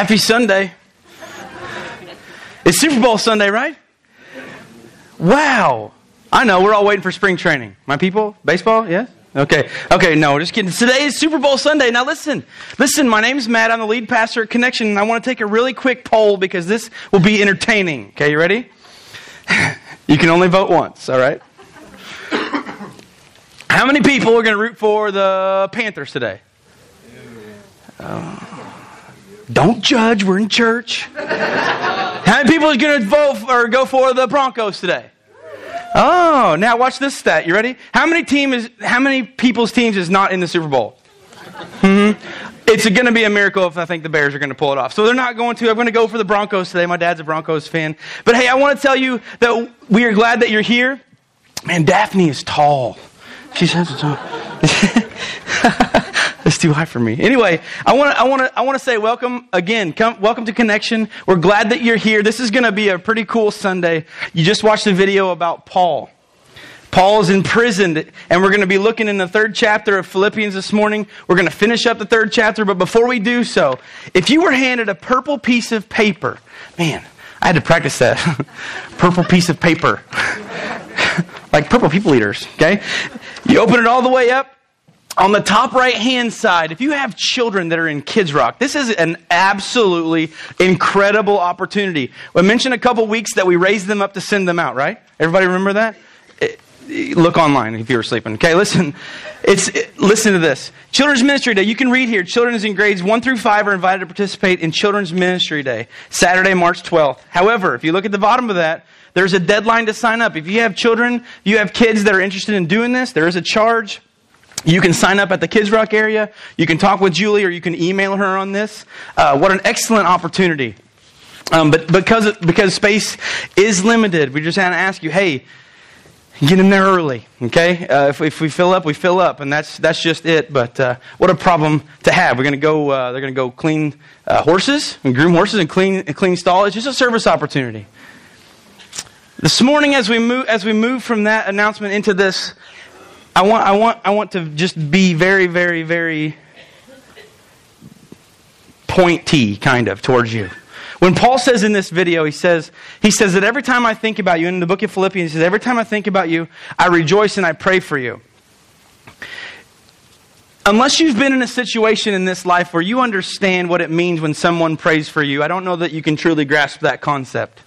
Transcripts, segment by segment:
Happy Sunday. It's Super Bowl Sunday, right? Wow. I know, we're all waiting for spring training. My people? Baseball? Yes? Okay. Okay, no, just kidding. Today is Super Bowl Sunday. Now listen. Listen, my name's Matt. I'm the lead pastor at Connection, and I want to take a really quick poll because this will be entertaining. Okay, you ready? you can only vote once, all right? How many people are going to root for the Panthers today? Uh, don't judge. We're in church. How many people are going to vote or go for the Broncos today? Oh, now watch this stat. You ready? How many team is how many people's teams is not in the Super Bowl? hmm It's going to be a miracle if I think the Bears are going to pull it off. So they're not going to. I'm going to go for the Broncos today. My dad's a Broncos fan. But hey, I want to tell you that we are glad that you're here. Man, Daphne is tall. She's says it's tall. It's too high for me. Anyway, I want to I want to I want to say welcome again. Come welcome to Connection. We're glad that you're here. This is going to be a pretty cool Sunday. You just watched a video about Paul. Paul is imprisoned, and we're going to be looking in the third chapter of Philippians this morning. We're going to finish up the third chapter, but before we do so, if you were handed a purple piece of paper, man, I had to practice that. purple piece of paper. like purple people eaters, okay? You open it all the way up, on the top right hand side, if you have children that are in Kids Rock, this is an absolutely incredible opportunity. I mentioned a couple weeks that we raised them up to send them out, right? Everybody remember that? Eh, look online if you were sleeping. Okay, listen. It's it, listen to this. Children's Ministry Day. You can read here. Children in grades 1 through 5 are invited to participate in Children's Ministry Day, Saturday, March 12th. However, if you look at the bottom of that, there's a deadline to sign up. If you have children, you have kids that are interested in doing this, there is a charge. You can sign up at the Kids Rock area. You can talk with Julie or you can email her on this. Uh, what an excellent opportunity. Um, but because, because space is limited, we just had to ask you, hey, get in there early, okay? Uh, if, if, we fill up, we fill up, and that's, that's just it. But uh, what a problem to have. We're going to go, uh, they're going to go clean uh, horses and groom horses and clean, and clean stalls. It's just a service opportunity. This morning, as we move, as we move from that announcement into this, I want, I want, I want to just be very, very, very pointy, kind of, towards you. When Paul says in this video, he says, he says that every time I think about you, in the book of Philippians, he says, every time I think about you, I rejoice and I pray for you. Unless you've been in a situation in this life where you understand what it means when someone prays for you, I don't know that you can truly grasp that concept.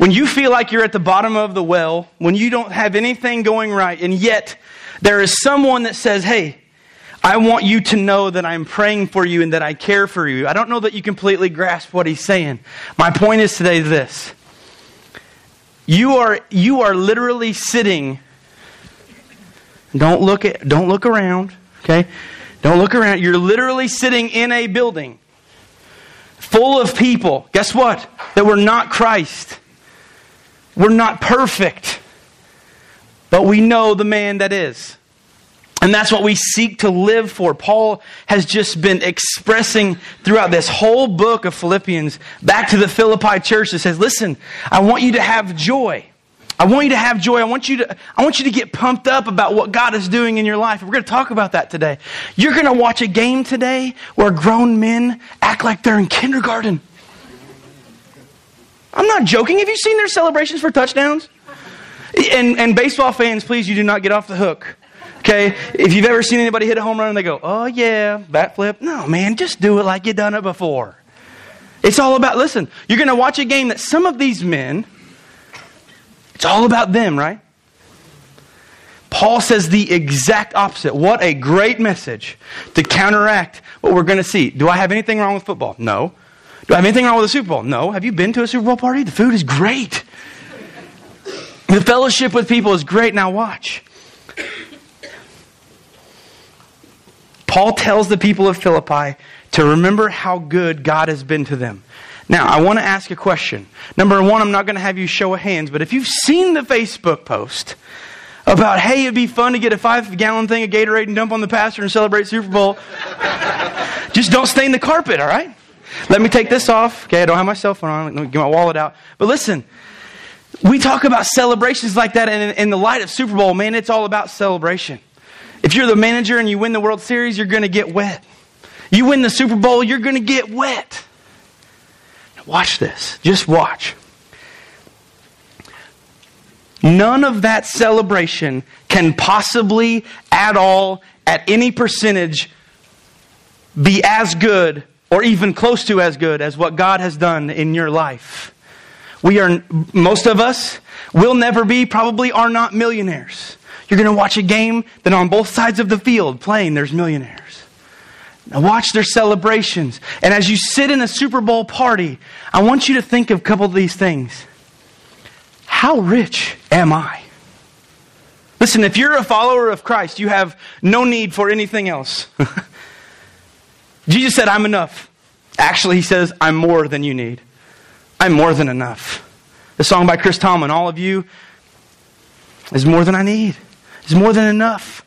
When you feel like you're at the bottom of the well, when you don't have anything going right, and yet there is someone that says, Hey, I want you to know that I'm praying for you and that I care for you. I don't know that you completely grasp what he's saying. My point is today this. You are, you are literally sitting. Don't look at, don't look around, okay? Don't look around. You're literally sitting in a building full of people. Guess what? That were not Christ. We're not perfect, but we know the man that is. And that's what we seek to live for. Paul has just been expressing throughout this whole book of Philippians back to the Philippi church that says, listen, I want you to have joy. I want you to have joy. I want you to, I want you to get pumped up about what God is doing in your life. We're going to talk about that today. You're going to watch a game today where grown men act like they're in kindergarten. I'm not joking. Have you seen their celebrations for touchdowns? And, and baseball fans, please, you do not get off the hook. Okay? If you've ever seen anybody hit a home run and they go, oh yeah, bat flip. No, man, just do it like you've done it before. It's all about, listen, you're going to watch a game that some of these men, it's all about them, right? Paul says the exact opposite. What a great message to counteract what we're going to see. Do I have anything wrong with football? No. Do I have anything wrong with the Super Bowl? No. Have you been to a Super Bowl party? The food is great. The fellowship with people is great. Now watch. Paul tells the people of Philippi to remember how good God has been to them. Now, I want to ask a question. Number one, I'm not going to have you show of hands, but if you've seen the Facebook post about, hey, it'd be fun to get a five gallon thing of Gatorade and dump on the pastor and celebrate Super Bowl, just don't stain the carpet, all right? Let me take this off. Okay, I don't have my cell phone on. Let me get my wallet out. But listen, we talk about celebrations like that, and in the light of Super Bowl, man, it's all about celebration. If you're the manager and you win the World Series, you're going to get wet. You win the Super Bowl, you're going to get wet. Watch this. Just watch. None of that celebration can possibly at all, at any percentage, be as good or even close to as good as what God has done in your life. We are, most of us, will never be, probably are not millionaires. You're going to watch a game that on both sides of the field playing, there's millionaires. Now watch their celebrations. And as you sit in a Super Bowl party, I want you to think of a couple of these things. How rich am I? Listen, if you're a follower of Christ, you have no need for anything else. Jesus said, I'm enough. Actually, he says, I'm more than you need. I'm more than enough. The song by Chris Tomlin, All of You, is more than I need. It's more than enough.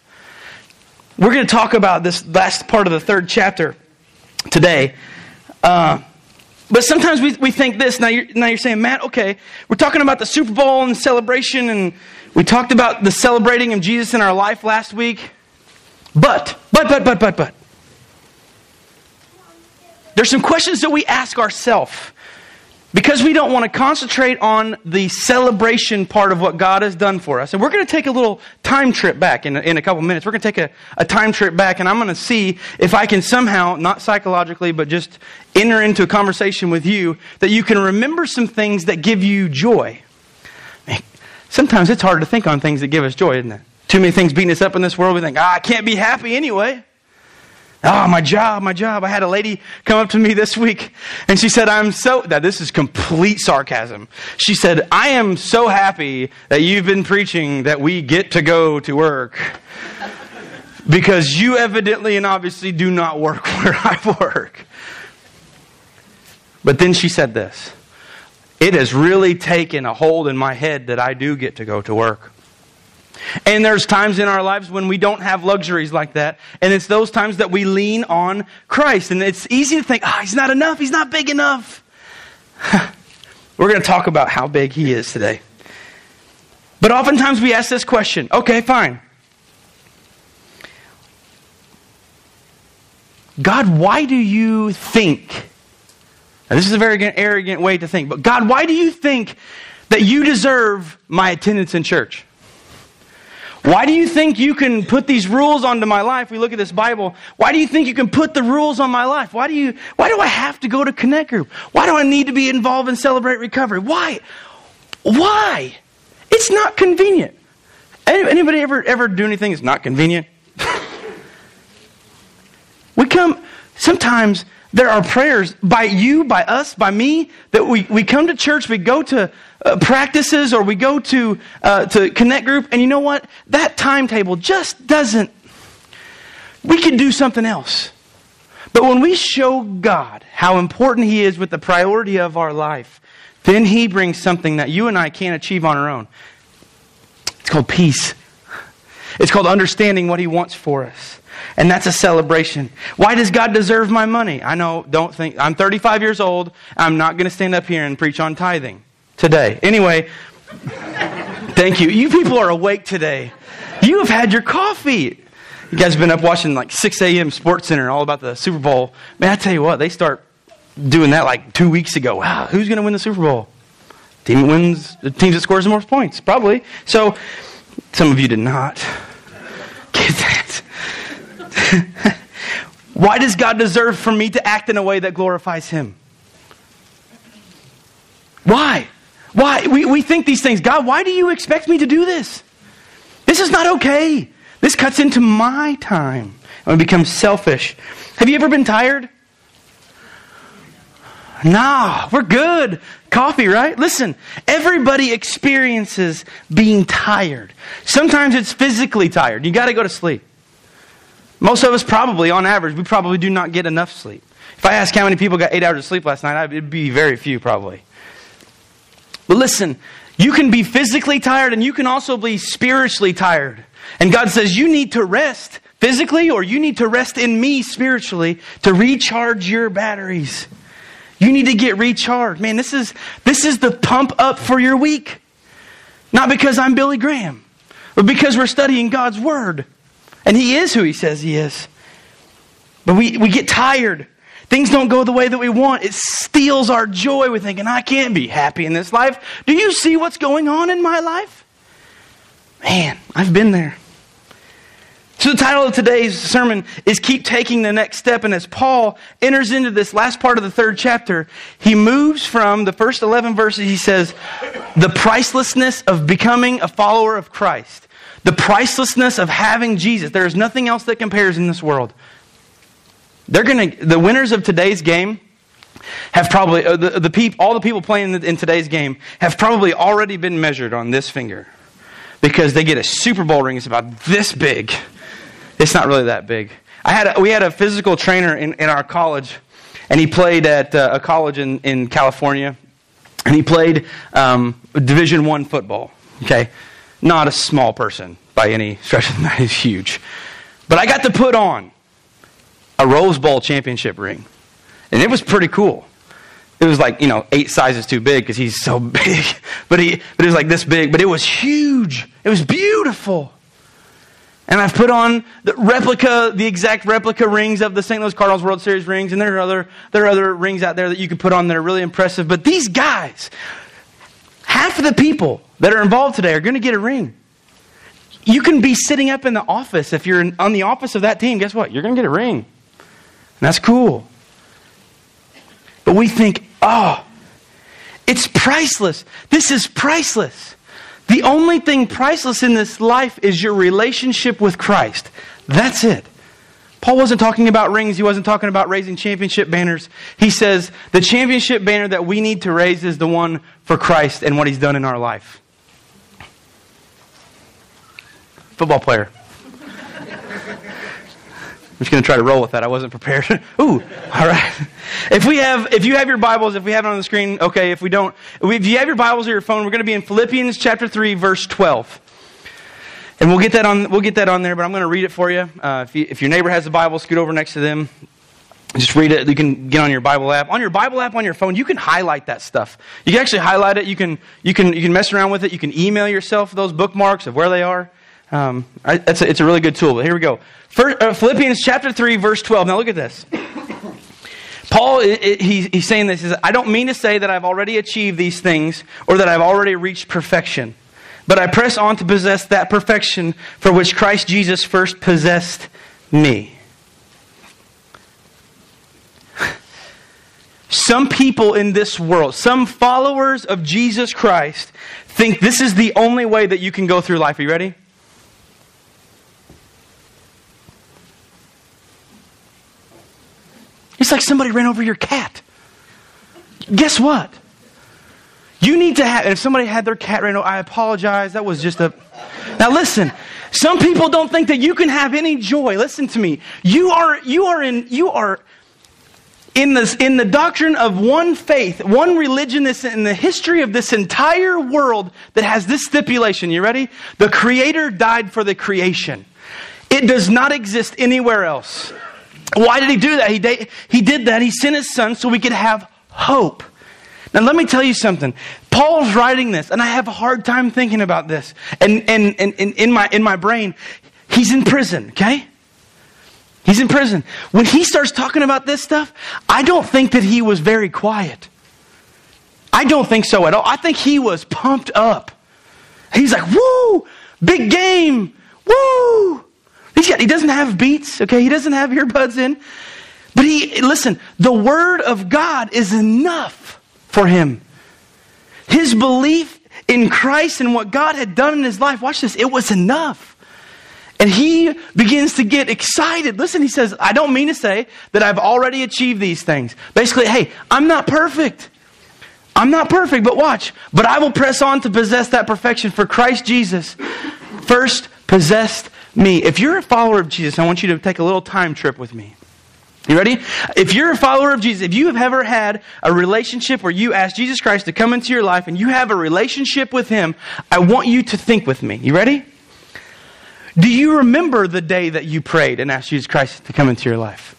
We're going to talk about this last part of the third chapter today. Uh, but sometimes we, we think this. Now you're, now you're saying, Matt, okay, we're talking about the Super Bowl and celebration, and we talked about the celebrating of Jesus in our life last week. But, but, but, but, but, but. There's some questions that we ask ourselves because we don't want to concentrate on the celebration part of what God has done for us. And we're going to take a little time trip back in a, in a couple minutes. We're going to take a, a time trip back, and I'm going to see if I can somehow, not psychologically, but just enter into a conversation with you, that you can remember some things that give you joy. Man, sometimes it's hard to think on things that give us joy, isn't it? Too many things beating us up in this world. We think, ah, I can't be happy anyway. Oh, my job, my job. I had a lady come up to me this week and she said, I'm so, now this is complete sarcasm. She said, I am so happy that you've been preaching that we get to go to work because you evidently and obviously do not work where I work. But then she said this It has really taken a hold in my head that I do get to go to work. And there's times in our lives when we don't have luxuries like that. And it's those times that we lean on Christ. And it's easy to think, oh, he's not enough. He's not big enough. We're going to talk about how big he is today. But oftentimes we ask this question okay, fine. God, why do you think? This is a very arrogant way to think, but God, why do you think that you deserve my attendance in church? Why do you think you can put these rules onto my life? We look at this Bible. Why do you think you can put the rules on my life? Why do you why do I have to go to Connect Group? Why do I need to be involved in Celebrate Recovery? Why? Why? It's not convenient. Anybody ever ever do anything that's not convenient? we come sometimes there are prayers by you, by us, by me, that we, we come to church, we go to uh, practices, or we go to, uh, to Connect Group, and you know what? That timetable just doesn't. We could do something else. But when we show God how important He is with the priority of our life, then He brings something that you and I can't achieve on our own. It's called peace. It's called understanding what He wants for us. And that's a celebration. Why does God deserve my money? I know, don't think, I'm 35 years old. I'm not going to stand up here and preach on tithing today. Anyway, thank you. You people are awake today. You have had your coffee. You guys have been up watching like 6 a.m. Sports Center all about the Super Bowl. Man, I tell you what, they start doing that like two weeks ago. Wow, who's going to win the Super Bowl? Team that wins, the team that scores the most points, probably. So, some of you did not get that. Why does God deserve for me to act in a way that glorifies Him? Why? Why? We, we think these things. God, why do you expect me to do this? This is not okay. This cuts into my time. We become selfish. Have you ever been tired? Nah, we're good. Coffee, right? Listen, everybody experiences being tired. Sometimes it's physically tired. You got to go to sleep. Most of us probably, on average, we probably do not get enough sleep. If I ask how many people got eight hours of sleep last night, it'd be very few probably. But listen, you can be physically tired and you can also be spiritually tired. And God says you need to rest physically or you need to rest in me spiritually to recharge your batteries. You need to get recharged. Man, this is, this is the pump up for your week. Not because I'm Billy Graham, but because we're studying God's Word. And he is who he says he is. But we, we get tired. Things don't go the way that we want, it steals our joy. We're thinking, I can't be happy in this life. Do you see what's going on in my life? Man, I've been there. So, the title of today's sermon is Keep Taking the Next Step. And as Paul enters into this last part of the third chapter, he moves from the first 11 verses, he says, the pricelessness of becoming a follower of Christ, the pricelessness of having Jesus. There is nothing else that compares in this world. They're going to, the winners of today's game have probably, uh, the, the peop, all the people playing in, today's game have probably already been measured on this finger because they get a Super Bowl ring. It's about this big it's not really that big. I had a, we had a physical trainer in, in our college, and he played at uh, a college in, in California, and he played um, Division One football. Okay, not a small person by any stretch of the He's huge, but I got to put on a Rose Bowl championship ring, and it was pretty cool. It was like you know eight sizes too big because he's so big, but he but it was like this big, but it was huge. It was beautiful. And I've put on the replica, the exact replica rings of the St. Louis Cardinals World Series rings, and there are other there are other rings out there that you can put on that are really impressive. But these guys, half of the people that are involved today are going to get a ring. You can be sitting up in the office if you're on the office of that team. Guess what? You're going to get a ring, and that's cool. But we think, oh, it's priceless. This is priceless. The only thing priceless in this life is your relationship with Christ. That's it. Paul wasn't talking about rings. He wasn't talking about raising championship banners. He says the championship banner that we need to raise is the one for Christ and what he's done in our life. Football player just going to try to roll with that. I wasn't prepared. Ooh, all right. If we have, if you have your Bibles, if we have it on the screen, okay. If we don't, if you have your Bibles or your phone, we're going to be in Philippians chapter three, verse twelve, and we'll get that on. We'll get that on there. But I'm going to read it for you. Uh, if, you if your neighbor has a Bible, scoot over next to them. Just read it. You can get on your Bible app. On your Bible app on your phone, you can highlight that stuff. You can actually highlight it. You can you can you can mess around with it. You can email yourself those bookmarks of where they are. Um, I, a, it's a really good tool. But here we go. First, uh, Philippians chapter 3, verse 12. Now look at this. Paul, it, it, he, he's saying this. He says, I don't mean to say that I've already achieved these things or that I've already reached perfection, but I press on to possess that perfection for which Christ Jesus first possessed me. Some people in this world, some followers of Jesus Christ, think this is the only way that you can go through life. Are you ready? It's like somebody ran over your cat. Guess what? You need to have, if somebody had their cat ran over, I apologize. That was just a. Now listen, some people don't think that you can have any joy. Listen to me. You are, you are in, you are in this, in the doctrine of one faith, one religion this, in the history of this entire world that has this stipulation. You ready? The Creator died for the creation. It does not exist anywhere else. Why did he do that? He, he did that. He sent his son so we could have hope. Now, let me tell you something. Paul's writing this, and I have a hard time thinking about this. And, and, and, and in, my, in my brain, he's in prison, okay? He's in prison. When he starts talking about this stuff, I don't think that he was very quiet. I don't think so at all. I think he was pumped up. He's like, woo, big game, woo. He's got, he doesn't have beats, okay? He doesn't have earbuds in. But he, listen, the Word of God is enough for him. His belief in Christ and what God had done in his life, watch this, it was enough. And he begins to get excited. Listen, he says, I don't mean to say that I've already achieved these things. Basically, hey, I'm not perfect. I'm not perfect, but watch. But I will press on to possess that perfection for Christ Jesus. First possessed me. If you're a follower of Jesus, I want you to take a little time trip with me. You ready? If you're a follower of Jesus, if you have ever had a relationship where you ask Jesus Christ to come into your life and you have a relationship with Him, I want you to think with me. You ready? Do you remember the day that you prayed and asked Jesus Christ to come into your life?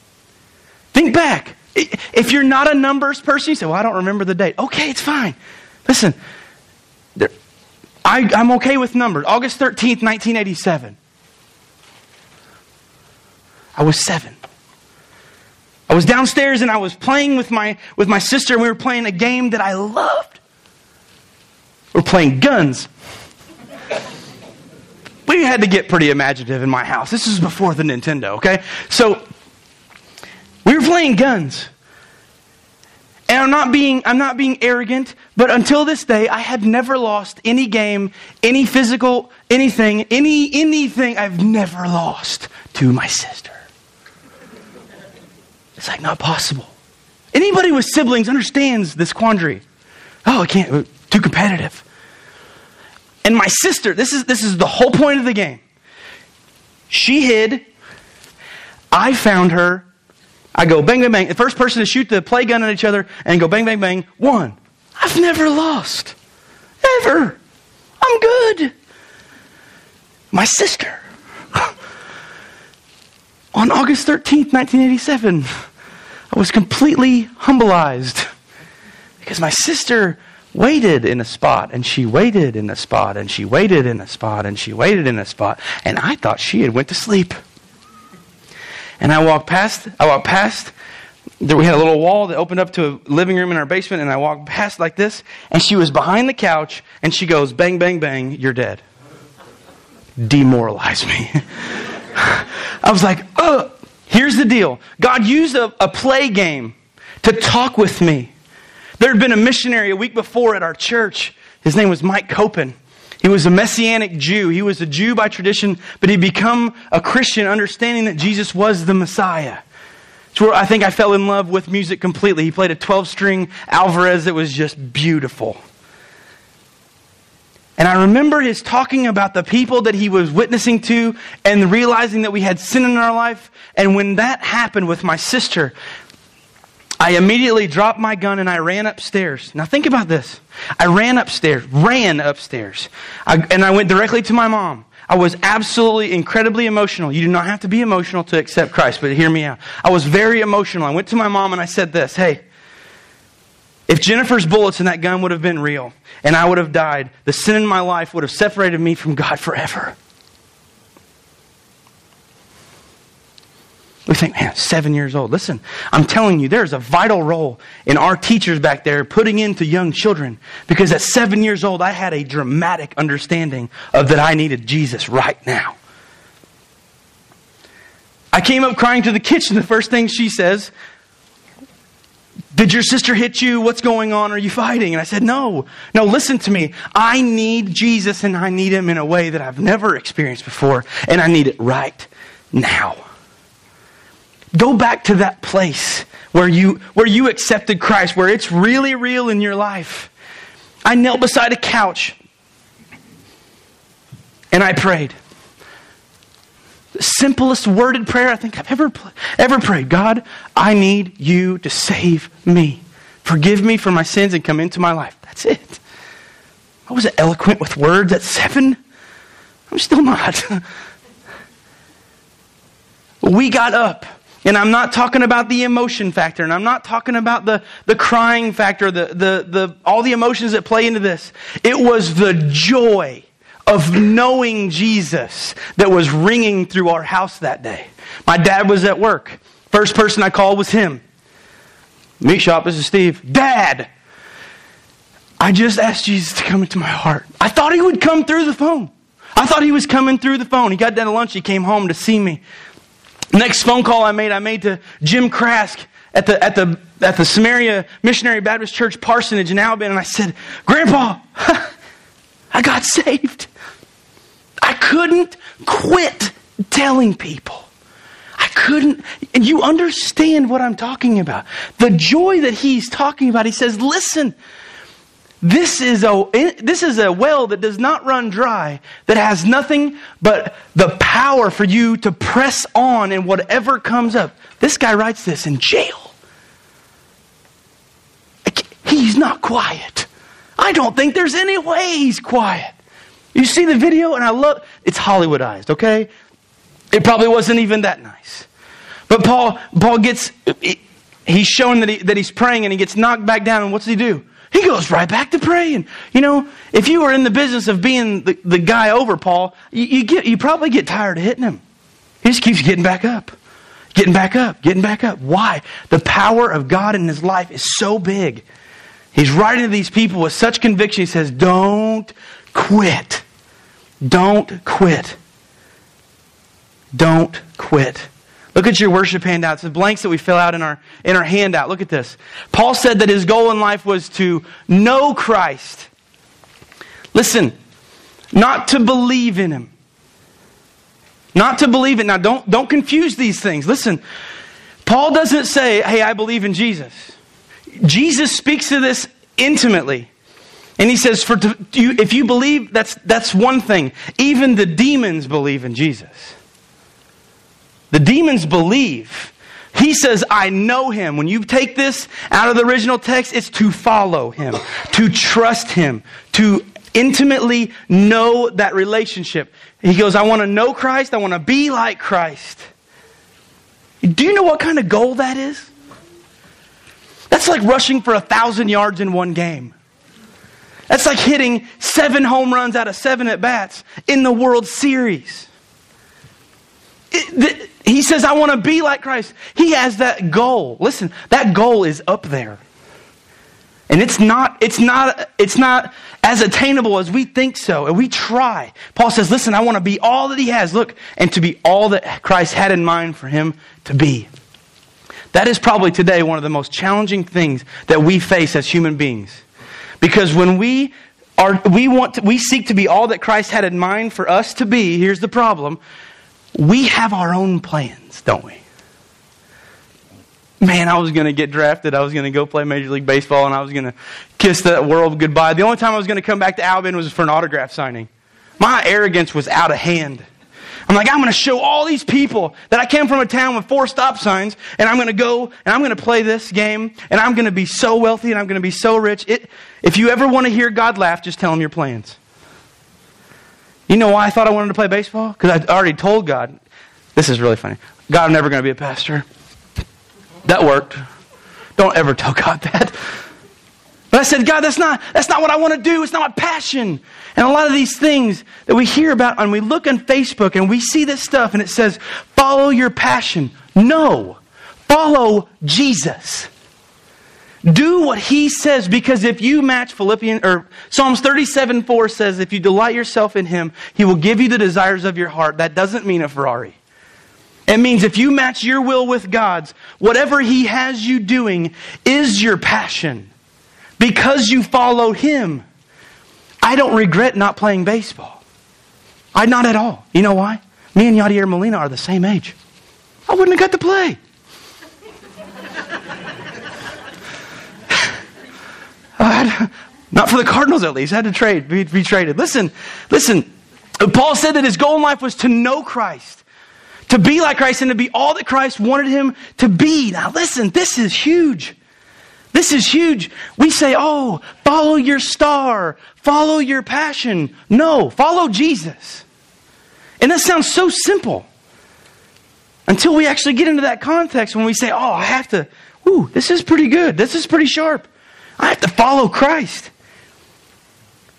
Think back. If you're not a numbers person, you say, Well, I don't remember the date. Okay, it's fine. Listen, I, am okay with numbers. August 13th, 1987. I was seven. I was downstairs and I was playing with my, with my sister and we were playing a game that I loved. We we're playing guns. we had to get pretty imaginative in my house. This is before the Nintendo, okay? So we were playing guns. And I'm not being I'm not being arrogant, but until this day I have never lost any game, any physical, anything, any anything I've never lost to my sister. It's like not possible. Anybody with siblings understands this quandary. Oh, I can't too competitive. And my sister, this is this is the whole point of the game. She hid. I found her I go bang, bang, bang. The first person to shoot the play gun at each other and go bang, bang, bang, one. I've never lost. Ever. I'm good. My sister. On August 13th, 1987, I was completely humbleized because my sister waited in a spot and she waited in a spot and she waited in a spot and she waited in a spot and I thought she had went to sleep. And I walked past, I walked past, we had a little wall that opened up to a living room in our basement, and I walked past like this, and she was behind the couch, and she goes, bang, bang, bang, you're dead. Demoralize me. I was like, ugh. Here's the deal God used a, a play game to talk with me. There had been a missionary a week before at our church. His name was Mike Copen. He was a messianic Jew. He was a Jew by tradition, but he'd become a Christian understanding that Jesus was the Messiah. It's where I think I fell in love with music completely. He played a 12 string Alvarez that was just beautiful. And I remember his talking about the people that he was witnessing to and realizing that we had sin in our life. And when that happened with my sister, I immediately dropped my gun and I ran upstairs. Now think about this. I ran upstairs, ran upstairs, I, and I went directly to my mom. I was absolutely incredibly emotional. You do not have to be emotional to accept Christ, but hear me out. I was very emotional. I went to my mom and I said this Hey, if Jennifer's bullets in that gun would have been real and I would have died, the sin in my life would have separated me from God forever. We think, man, seven years old. Listen, I'm telling you, there's a vital role in our teachers back there putting into young children because at seven years old, I had a dramatic understanding of that I needed Jesus right now. I came up crying to the kitchen. The first thing she says, Did your sister hit you? What's going on? Are you fighting? And I said, No, no, listen to me. I need Jesus and I need him in a way that I've never experienced before, and I need it right now. Go back to that place where you, where you accepted Christ, where it's really real in your life. I knelt beside a couch and I prayed. Simplest worded prayer I think I've ever, ever prayed. God, I need you to save me. Forgive me for my sins and come into my life. That's it. I wasn't eloquent with words at seven. I'm still not. we got up and I'm not talking about the emotion factor, and I'm not talking about the, the crying factor, the, the, the, all the emotions that play into this. It was the joy of knowing Jesus that was ringing through our house that day. My dad was at work. First person I called was him. Meat shop, this is Steve. Dad! I just asked Jesus to come into my heart. I thought he would come through the phone. I thought he was coming through the phone. He got done at lunch. He came home to see me. Next phone call I made, I made to Jim Krask at the, at the, at the Samaria Missionary Baptist Church parsonage in Alabama, and I said, Grandpa, I got saved. I couldn't quit telling people. I couldn't, and you understand what I'm talking about. The joy that he's talking about, he says, listen, this is, a, this is a well that does not run dry, that has nothing but the power for you to press on in whatever comes up. This guy writes this in jail. He's not quiet. I don't think there's any way he's quiet. You see the video, and I love it's Hollywoodized, okay? It probably wasn't even that nice. But Paul, Paul gets, he's showing that, he, that he's praying and he gets knocked back down, and what's he do? He goes right back to praying. You know, if you were in the business of being the, the guy over Paul, you, you, get, you probably get tired of hitting him. He just keeps getting back up. getting back up, getting back up. Why? The power of God in his life is so big. He's writing to these people with such conviction. He says, Don't quit. Don't quit. Don't quit. Look at your worship handouts, the blanks that we fill out in our, in our handout. Look at this. Paul said that his goal in life was to know Christ. Listen, not to believe in him. Not to believe it. Now, don't, don't confuse these things. Listen, Paul doesn't say, hey, I believe in Jesus. Jesus speaks to this intimately. And he says, for if you believe, that's, that's one thing. Even the demons believe in Jesus. The demons believe. He says, I know him. When you take this out of the original text, it's to follow him, to trust him, to intimately know that relationship. He goes, I want to know Christ. I want to be like Christ. Do you know what kind of goal that is? That's like rushing for a thousand yards in one game. That's like hitting seven home runs out of seven at bats in the World Series. It, the, he says, I want to be like Christ. He has that goal. Listen, that goal is up there. And it's not, it's not, it's not as attainable as we think so. And we try. Paul says, listen, I want to be all that he has. Look, and to be all that Christ had in mind for him to be. That is probably today one of the most challenging things that we face as human beings. Because when we are, we want to, we seek to be all that Christ had in mind for us to be, here's the problem we have our own plans, don't we? Man, I was going to get drafted. I was going to go play Major League Baseball and I was going to kiss that world goodbye. The only time I was going to come back to Albion was for an autograph signing. My arrogance was out of hand. I'm like, I'm going to show all these people that I came from a town with four stop signs, and I'm going to go and I'm going to play this game, and I'm going to be so wealthy and I'm going to be so rich. It, if you ever want to hear God laugh, just tell him your plans. You know why I thought I wanted to play baseball? Because I already told God, this is really funny. God, I'm never going to be a pastor. That worked. Don't ever tell God that. But I said, God, that's not, that's not what I want to do. It's not my passion. And a lot of these things that we hear about and we look on Facebook and we see this stuff and it says, follow your passion. No. Follow Jesus. Do what he says because if you match Philippians or Psalms 37 4 says, if you delight yourself in him, he will give you the desires of your heart. That doesn't mean a Ferrari. It means if you match your will with God's, whatever he has you doing is your passion because you follow him. I don't regret not playing baseball. I not at all. You know why? Me and Yadier Molina are the same age. I wouldn't have got to play. Not for the Cardinals, at least. I had to trade, be, be traded. Listen, listen. Paul said that his goal in life was to know Christ, to be like Christ, and to be all that Christ wanted him to be. Now, listen, this is huge. This is huge. We say, oh, follow your star, follow your passion. No, follow Jesus. And that sounds so simple until we actually get into that context when we say, oh, I have to, ooh, this is pretty good. This is pretty sharp. I have to follow Christ.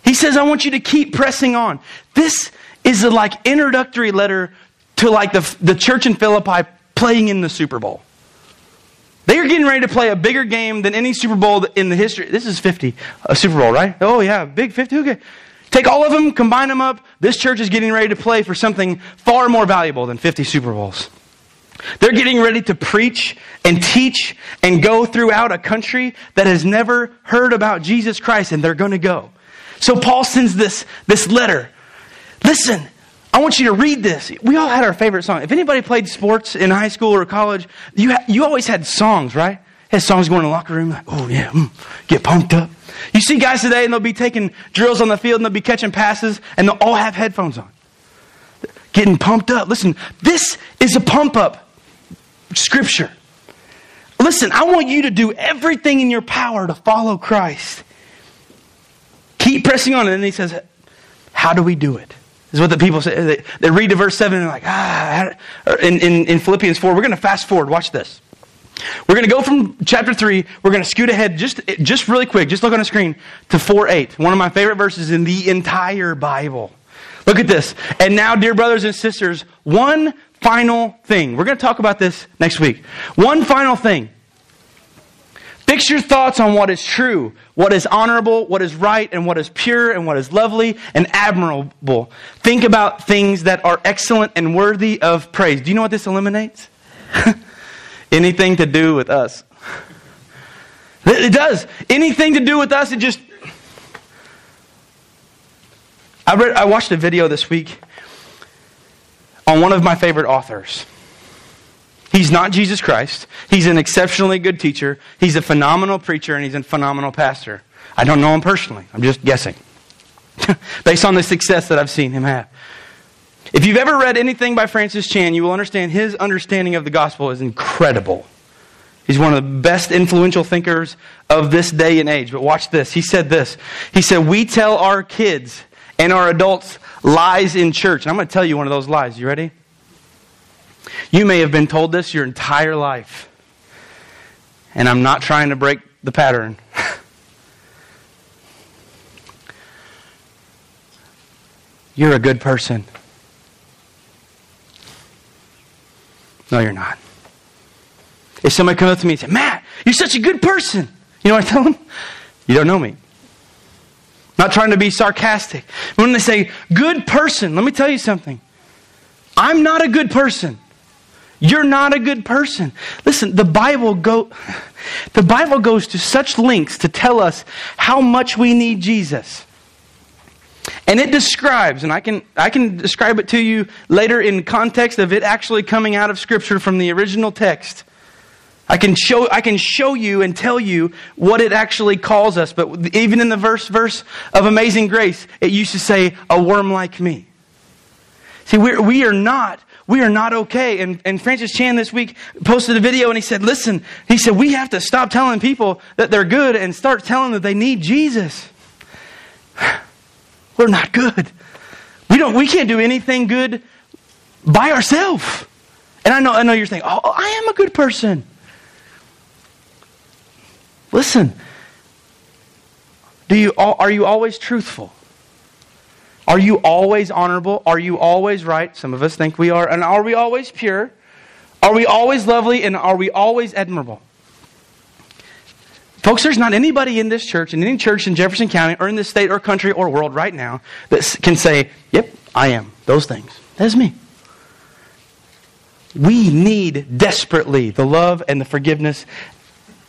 He says, I want you to keep pressing on. This is a like introductory letter to like the, the church in Philippi playing in the Super Bowl. They are getting ready to play a bigger game than any Super Bowl in the history. This is 50, a Super Bowl, right? Oh, yeah, big 50. Okay. Take all of them, combine them up. This church is getting ready to play for something far more valuable than 50 Super Bowls. They're getting ready to preach and teach and go throughout a country that has never heard about Jesus Christ, and they're going to go. So Paul sends this, this letter. Listen, I want you to read this. We all had our favorite song. If anybody played sports in high school or college, you, ha- you always had songs, right? Had songs going in the locker room, like, oh yeah, mm, get pumped up. You see guys today, and they'll be taking drills on the field, and they'll be catching passes, and they'll all have headphones on. Getting pumped up. Listen, this is a pump up Scripture. Listen, I want you to do everything in your power to follow Christ. Keep pressing on. And then he says, How do we do it? Is what the people say. They, they read to verse 7 and they're like, ah. In, in, in Philippians 4, we're going to fast forward. Watch this. We're going to go from chapter 3, we're going to scoot ahead just, just really quick, just look on the screen, to 4 8. One of my favorite verses in the entire Bible. Look at this. And now, dear brothers and sisters, one final thing. We're going to talk about this next week. One final thing. Fix your thoughts on what is true, what is honorable, what is right, and what is pure, and what is lovely and admirable. Think about things that are excellent and worthy of praise. Do you know what this eliminates? Anything to do with us. It does. Anything to do with us, it just. I, read, I watched a video this week on one of my favorite authors. He's not Jesus Christ. He's an exceptionally good teacher. He's a phenomenal preacher, and he's a phenomenal pastor. I don't know him personally. I'm just guessing. Based on the success that I've seen him have. If you've ever read anything by Francis Chan, you will understand his understanding of the gospel is incredible. He's one of the best influential thinkers of this day and age. But watch this. He said this. He said, We tell our kids and our adults lies in church. And I'm going to tell you one of those lies. You ready? You may have been told this your entire life. And I'm not trying to break the pattern. You're a good person. No, you're not. If somebody comes up to me and says, Matt, you're such a good person, you know what I tell them? You don't know me. Not trying to be sarcastic. When they say, good person, let me tell you something. I'm not a good person. You're not a good person. Listen, the Bible go the Bible goes to such lengths to tell us how much we need Jesus. And it describes, and I can, I can describe it to you later in context of it actually coming out of Scripture from the original text. I can show, I can show you and tell you what it actually calls us. But even in the verse, verse of Amazing Grace, it used to say, a worm like me. See, we're, we are not, we are not okay. And, and Francis Chan this week posted a video and he said, listen, he said, we have to stop telling people that they're good and start telling them that they need Jesus. We're not good. We don't, we can't do anything good by ourselves. And I know, I know you're saying, oh, I am a good person. Listen, do you, are you always truthful? Are you always honorable? Are you always right? Some of us think we are. And are we always pure? Are we always lovely? And are we always admirable? Folks, there's not anybody in this church, in any church in Jefferson County, or in this state, or country, or world right now that can say, Yep, I am. Those things. That's me. We need desperately the love and the forgiveness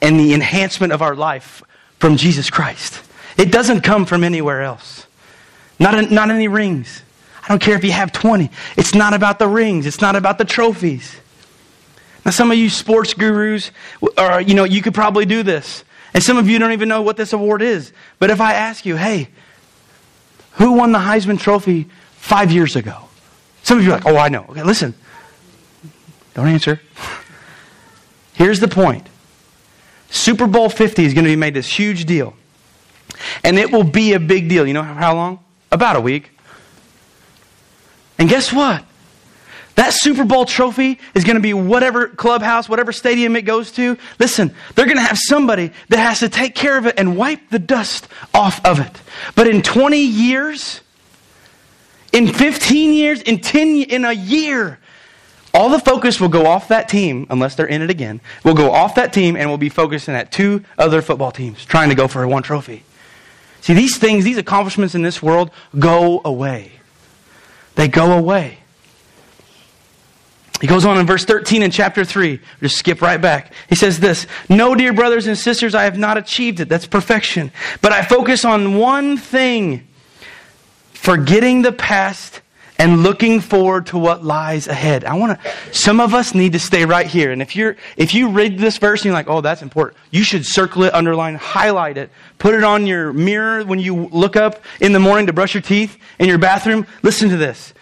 and the enhancement of our life from Jesus Christ. It doesn't come from anywhere else. Not, a, not any rings. I don't care if you have 20. It's not about the rings. It's not about the trophies. Now, some of you sports gurus, or, you know, you could probably do this. And some of you don't even know what this award is. But if I ask you, hey, who won the Heisman Trophy five years ago? Some of you are like, oh, I know. Okay, listen. Don't answer. Here's the point Super Bowl 50 is going to be made this huge deal. And it will be a big deal. You know how long? About a week. And guess what? That Super Bowl trophy is going to be whatever clubhouse, whatever stadium it goes to. Listen, they're going to have somebody that has to take care of it and wipe the dust off of it. But in 20 years, in 15 years, in 10 in a year, all the focus will go off that team, unless they're in it again, will go off that team and we'll be focusing at two other football teams trying to go for one trophy. See, these things, these accomplishments in this world go away. They go away. He goes on in verse 13 in chapter 3. Just skip right back. He says this No, dear brothers and sisters, I have not achieved it. That's perfection. But I focus on one thing forgetting the past and looking forward to what lies ahead. I want to, some of us need to stay right here. And if you're, if you read this verse and you're like, oh, that's important, you should circle it, underline, highlight it, put it on your mirror when you look up in the morning to brush your teeth in your bathroom. Listen to this.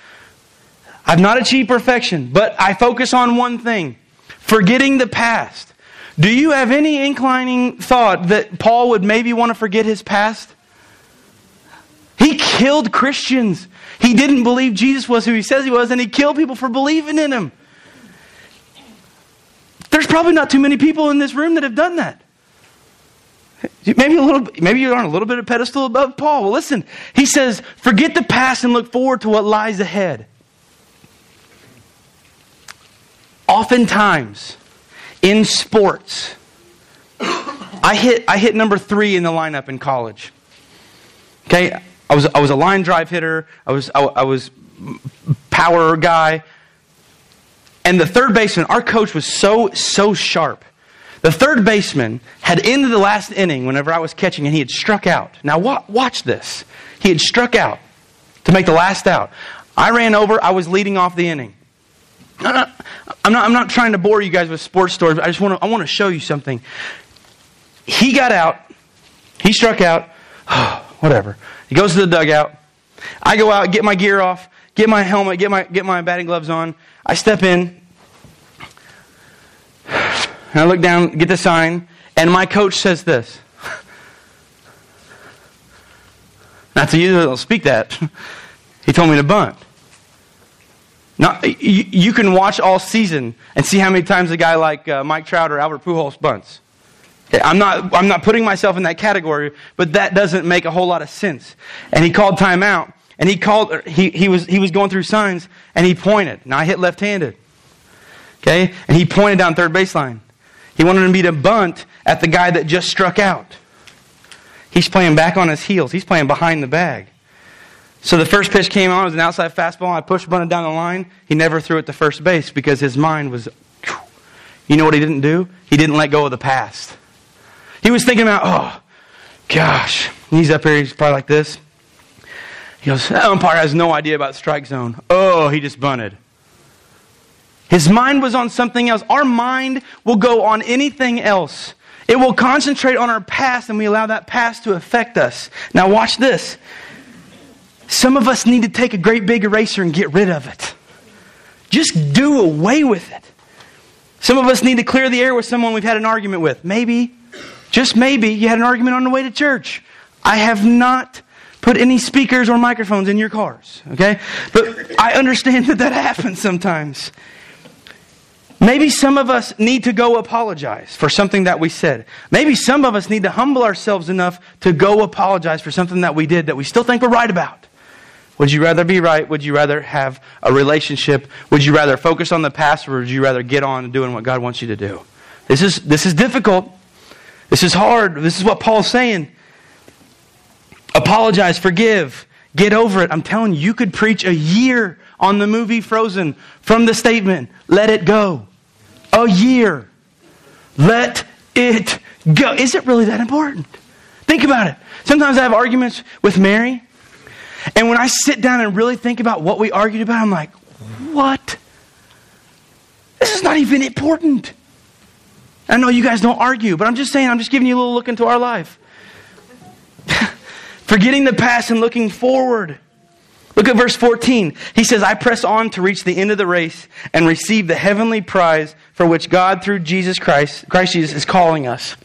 I've not achieved perfection, but I focus on one thing forgetting the past. Do you have any inclining thought that Paul would maybe want to forget his past? He killed Christians. He didn't believe Jesus was who he says he was, and he killed people for believing in him. There's probably not too many people in this room that have done that. Maybe a little, maybe you're on a little bit of pedestal above Paul. Well, listen, he says, forget the past and look forward to what lies ahead. Oftentimes, in sports, I hit, I hit number three in the lineup in college. Okay? I was, I was a line drive hitter, I was, I, I was power guy. And the third baseman, our coach was so, so sharp. The third baseman had ended the last inning whenever I was catching, and he had struck out. Now, watch this. He had struck out to make the last out. I ran over, I was leading off the inning. I'm not, I'm not, I'm not trying to bore you guys with sports stories, I just want to, I want to show you something. He got out, he struck out, whatever. He goes to the dugout. I go out, get my gear off, get my helmet, get my, get my batting gloves on. I step in, and I look down, get the sign, and my coach says this. Not to you don't speak that. He told me to bunt. Now, you, you, can watch all season and see how many times a guy like uh, Mike Trout or Albert Pujols bunts. I'm, not, I'm not putting myself in that category, but that doesn't make a whole lot of sense. And he called time out, and he called, he, he, was, he was going through signs, and he pointed. Now, I hit left handed. Okay? And he pointed down third baseline. He wanted me to bunt at the guy that just struck out. He's playing back on his heels. He's playing behind the bag. So the first pitch came on. It was an outside fastball. I pushed bunted down the line. He never threw it to first base because his mind was. You know what he didn't do? He didn't let go of the past. He was thinking about, oh, gosh. he's up here. He's probably like this. He goes, that umpire has no idea about strike zone. Oh, he just bunted. His mind was on something else. Our mind will go on anything else. It will concentrate on our past and we allow that past to affect us. Now, watch this. Some of us need to take a great big eraser and get rid of it. Just do away with it. Some of us need to clear the air with someone we've had an argument with. Maybe, just maybe, you had an argument on the way to church. I have not put any speakers or microphones in your cars, okay? But I understand that that happens sometimes. Maybe some of us need to go apologize for something that we said. Maybe some of us need to humble ourselves enough to go apologize for something that we did that we still think we're right about. Would you rather be right? Would you rather have a relationship? Would you rather focus on the past or would you rather get on doing what God wants you to do? This is, this is difficult. This is hard. This is what Paul's saying. Apologize, forgive, get over it. I'm telling you, you could preach a year on the movie Frozen from the statement, let it go a year. Let it go. Is it really that important? Think about it. Sometimes I have arguments with Mary, and when I sit down and really think about what we argued about, I'm like, what? This is not even important. I know you guys don't argue, but I'm just saying, I'm just giving you a little look into our life. Forgetting the past and looking forward. Look at verse 14. He says, I press on to reach the end of the race and receive the heavenly prize for which God, through Jesus Christ, Christ Jesus, is calling us.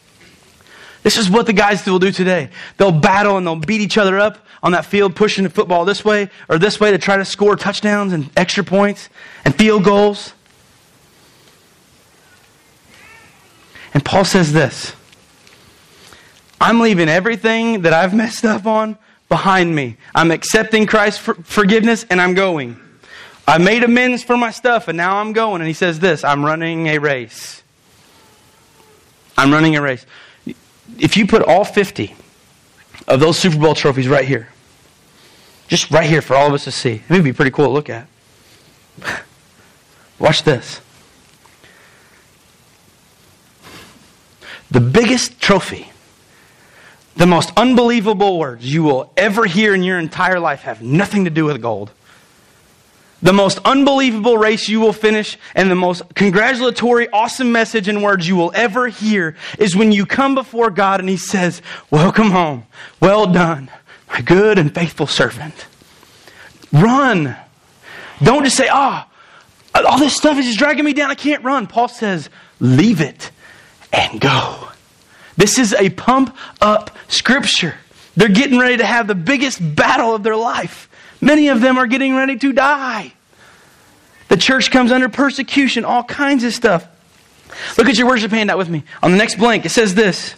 This is what the guys will do today. They'll battle and they'll beat each other up on that field, pushing the football this way or this way to try to score touchdowns and extra points and field goals. And Paul says this I'm leaving everything that I've messed up on behind me. I'm accepting Christ's for- forgiveness and I'm going. I made amends for my stuff and now I'm going. And he says this I'm running a race. I'm running a race. If you put all 50 of those Super Bowl trophies right here, just right here for all of us to see, it would be pretty cool to look at. Watch this. The biggest trophy the most unbelievable words you will ever hear in your entire life have nothing to do with gold. The most unbelievable race you will finish and the most congratulatory, awesome message and words you will ever hear is when you come before God and He says, Welcome home. Well done, my good and faithful servant. Run. Don't just say, Ah, oh, all this stuff is just dragging me down. I can't run. Paul says, Leave it and go. This is a pump up scripture. They're getting ready to have the biggest battle of their life. Many of them are getting ready to die. The church comes under persecution, all kinds of stuff. Look at your worship handout with me. On the next blank, it says this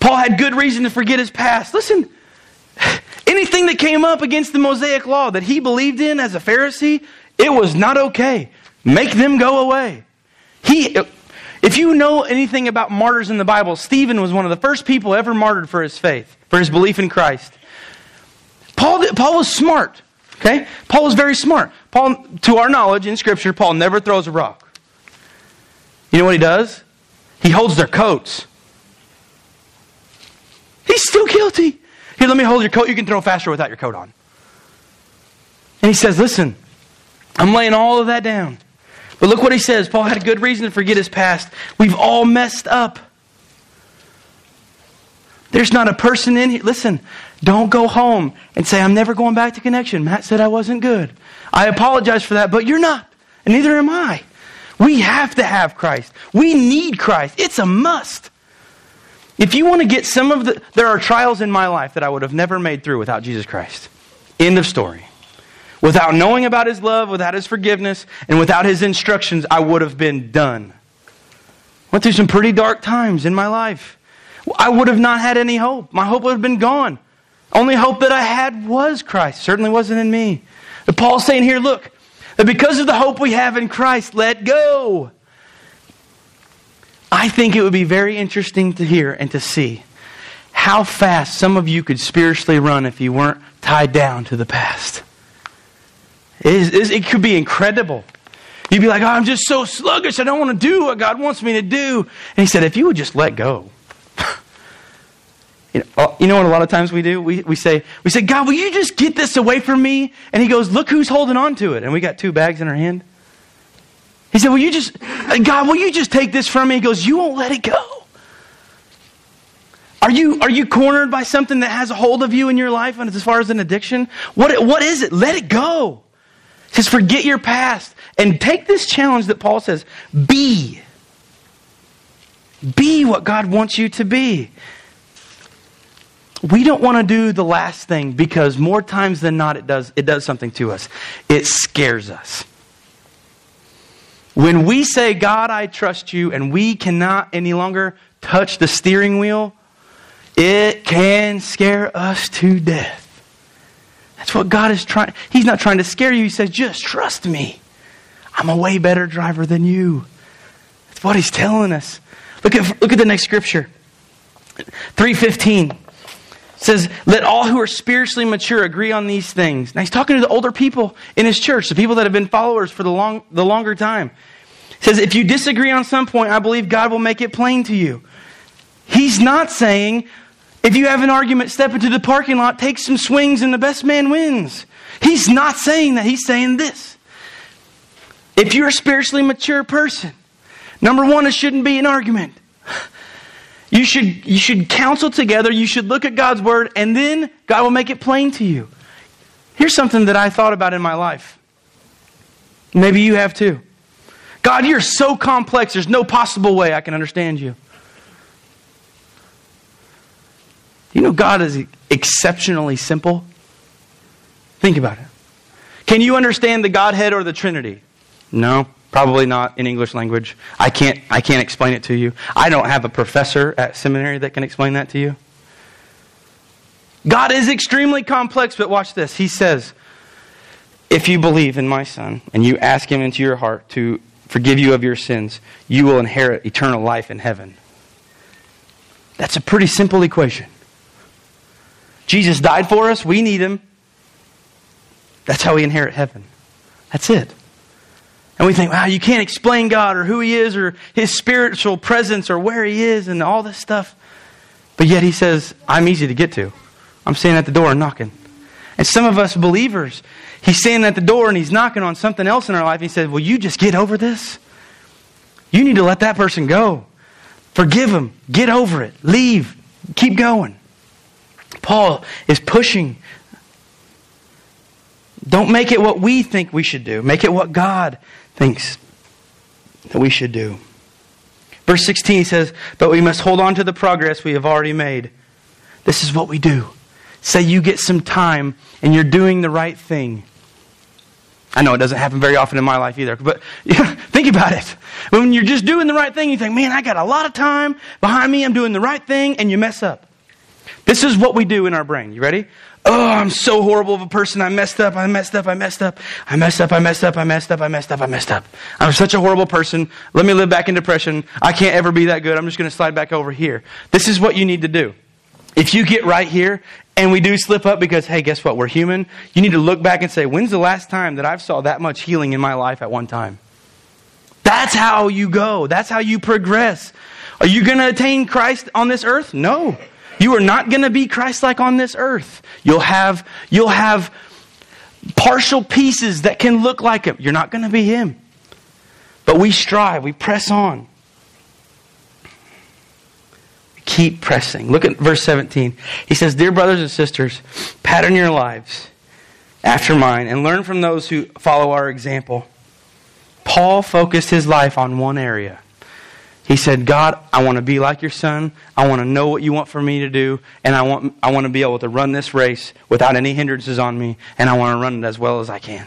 Paul had good reason to forget his past. Listen, anything that came up against the Mosaic law that he believed in as a Pharisee, it was not okay. Make them go away. He, if you know anything about martyrs in the Bible, Stephen was one of the first people ever martyred for his faith, for his belief in Christ. Paul, Paul was smart. Okay? Paul was very smart. Paul, to our knowledge in Scripture, Paul never throws a rock. You know what he does? He holds their coats. He's still guilty. Here, let me hold your coat. You can throw faster without your coat on. And he says, Listen, I'm laying all of that down. But look what he says. Paul had a good reason to forget his past. We've all messed up. There's not a person in here. Listen, don't go home and say, I'm never going back to connection. Matt said I wasn't good. I apologize for that, but you're not. And neither am I. We have to have Christ. We need Christ. It's a must. If you want to get some of the, there are trials in my life that I would have never made through without Jesus Christ. End of story. Without knowing about His love, without His forgiveness, and without His instructions, I would have been done. Went through some pretty dark times in my life. I would have not had any hope. My hope would have been gone. Only hope that I had was Christ. Certainly wasn't in me. But Paul's saying here, look, that because of the hope we have in Christ, let go. I think it would be very interesting to hear and to see how fast some of you could spiritually run if you weren't tied down to the past. It, is, it could be incredible. You'd be like, oh, I'm just so sluggish. I don't want to do what God wants me to do. And he said, if you would just let go. You know, uh, you know what a lot of times we do? We, we, say, we say, God, will you just get this away from me? And he goes, look who's holding on to it. And we got two bags in our hand. He said, will you just, uh, God, will you just take this from me? He goes, you won't let it go. Are you, are you cornered by something that has a hold of you in your life and as far as an addiction? What, what is it? Let it go. Says, forget your past and take this challenge that Paul says, be. Be what God wants you to be we don't want to do the last thing because more times than not it does it does something to us. It scares us. When we say, God, I trust you, and we cannot any longer touch the steering wheel, it can scare us to death. That's what God is trying. He's not trying to scare you. He says, just trust me. I'm a way better driver than you. That's what he's telling us. Look at, look at the next scripture. 315 says, Let all who are spiritually mature agree on these things. Now he's talking to the older people in his church, the people that have been followers for the, long, the longer time. He says, If you disagree on some point, I believe God will make it plain to you. He's not saying, if you have an argument, step into the parking lot, take some swings, and the best man wins. He's not saying that. He's saying this. If you're a spiritually mature person, number one, it shouldn't be an argument. You should, you should counsel together. You should look at God's word, and then God will make it plain to you. Here's something that I thought about in my life. Maybe you have too. God, you're so complex, there's no possible way I can understand you. You know, God is exceptionally simple. Think about it. Can you understand the Godhead or the Trinity? No. Probably not in English language. I can't, I can't explain it to you. I don't have a professor at seminary that can explain that to you. God is extremely complex, but watch this. He says, If you believe in my Son and you ask him into your heart to forgive you of your sins, you will inherit eternal life in heaven. That's a pretty simple equation. Jesus died for us, we need him. That's how we inherit heaven. That's it. And we think, wow, you can't explain God or who He is or His spiritual presence or where He is and all this stuff. But yet He says, I'm easy to get to. I'm standing at the door and knocking. And some of us believers, He's standing at the door and He's knocking on something else in our life. He says, Will you just get over this? You need to let that person go. Forgive him. Get over it. Leave. Keep going. Paul is pushing. Don't make it what we think we should do. Make it what God thinks that we should do. Verse 16 says, But we must hold on to the progress we have already made. This is what we do. Say you get some time and you're doing the right thing. I know it doesn't happen very often in my life either, but yeah, think about it. When you're just doing the right thing, you think, man, I got a lot of time behind me, I'm doing the right thing, and you mess up. This is what we do in our brain. You ready? Oh, I'm so horrible of a person. I messed up. I messed up. I messed up. I messed up. I messed up. I messed up. I messed up. I messed up. I'm such a horrible person. Let me live back in depression. I can't ever be that good. I'm just going to slide back over here. This is what you need to do. If you get right here and we do slip up because, hey, guess what? We're human. You need to look back and say, when's the last time that I've saw that much healing in my life at one time? That's how you go. That's how you progress. Are you going to attain Christ on this earth? No. You are not going to be Christ-like on this earth. You'll have, you'll have partial pieces that can look like him. You're not going to be him. But we strive, we press on. Keep pressing. Look at verse 17. He says, Dear brothers and sisters, pattern your lives after mine and learn from those who follow our example. Paul focused his life on one area he said, God, I want to be like your son. I want to know what you want for me to do. And I want, I want to be able to run this race without any hindrances on me. And I want to run it as well as I can.